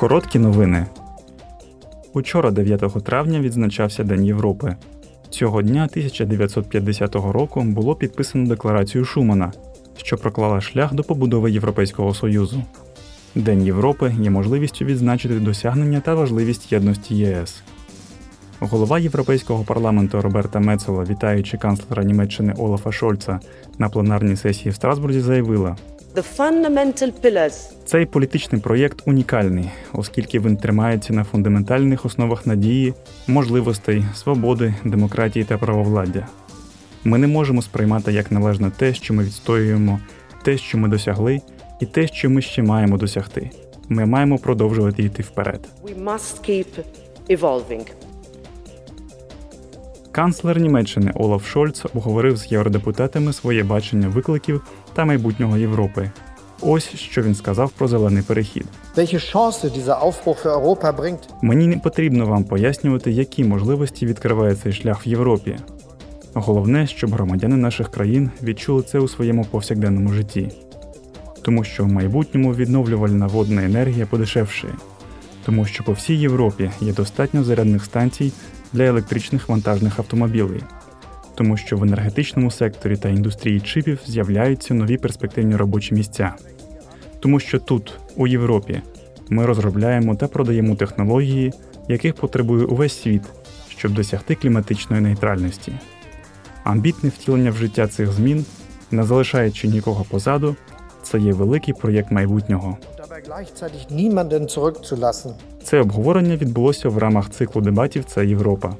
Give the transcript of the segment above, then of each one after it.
Короткі новини. Учора, 9 травня, відзначався День Європи. Цього дня 1950 року було підписано декларацію Шумана, що проклала шлях до побудови Європейського Союзу. День Європи є можливістю відзначити досягнення та важливість єдності ЄС. Голова Європейського парламенту Роберта Мецела, вітаючи канцлера Німеччини Олафа Шольца на пленарній сесії в Страсбурзі, заявила: цей політичний проєкт унікальний, оскільки він тримається на фундаментальних основах надії, можливостей, свободи, демократії та правовладдя. Ми не можемо сприймати як належне те, що ми відстоюємо, те, що ми досягли, і те, що ми ще маємо досягти. Ми маємо продовжувати йти вперед. we must keep evolving. Канцлер Німеччини Олаф Шольц обговорив з євродепутатами своє бачення викликів та майбутнього Європи. Ось що він сказав про зелений перехід. Мені не потрібно вам пояснювати, які можливості відкриває цей шлях в Європі. Головне, щоб громадяни наших країн відчули це у своєму повсякденному житті, тому що в майбутньому відновлювальна водна енергія подешевшає, тому що по всій Європі є достатньо зарядних станцій для електричних вантажних автомобілей, тому що в енергетичному секторі та індустрії чипів з'являються нові перспективні робочі місця. Тому що тут, у Європі, ми розробляємо та продаємо технології, яких потребує увесь світ, щоб досягти кліматичної нейтральності. Амбітне втілення в життя цих змін, не залишаючи нікого позаду, це є великий проєкт майбутнього. Це обговорення відбулося в рамах циклу дебатів Це Європа.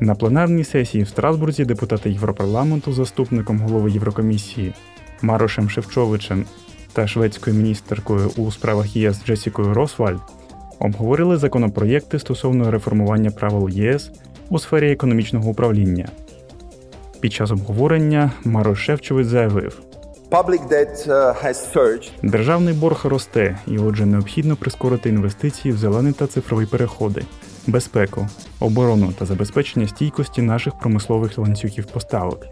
На пленарній сесії в Страсбурзі депутати Європарламенту заступником голови Єврокомісії Марошем Шевчовичем та шведською міністеркою у справах ЄС Джесікою Росвальд обговорили законопроєкти стосовно реформування правил ЄС у сфері економічного управління. Під час обговорення Марош Шевчович заявив, Uh. Державний борг росте, і отже, необхідно прискорити інвестиції в зелений та цифрові переходи, безпеку, оборону та забезпечення стійкості наших промислових ланцюгів поставок.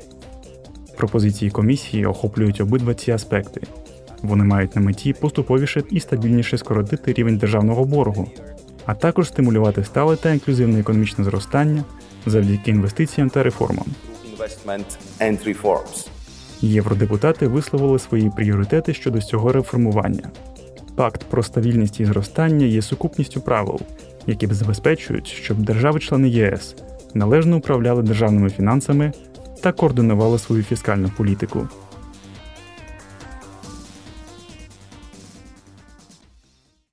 Пропозиції комісії охоплюють обидва ці аспекти. Вони мають на меті поступовіше і стабільніше скоротити рівень державного боргу, а також стимулювати стале та інклюзивне економічне зростання завдяки інвестиціям та реформам. Євродепутати висловили свої пріоритети щодо цього реформування. Пакт про стабільність і зростання є сукупністю правил, які забезпечують, щоб держави-члени ЄС належно управляли державними фінансами та координували свою фіскальну політику.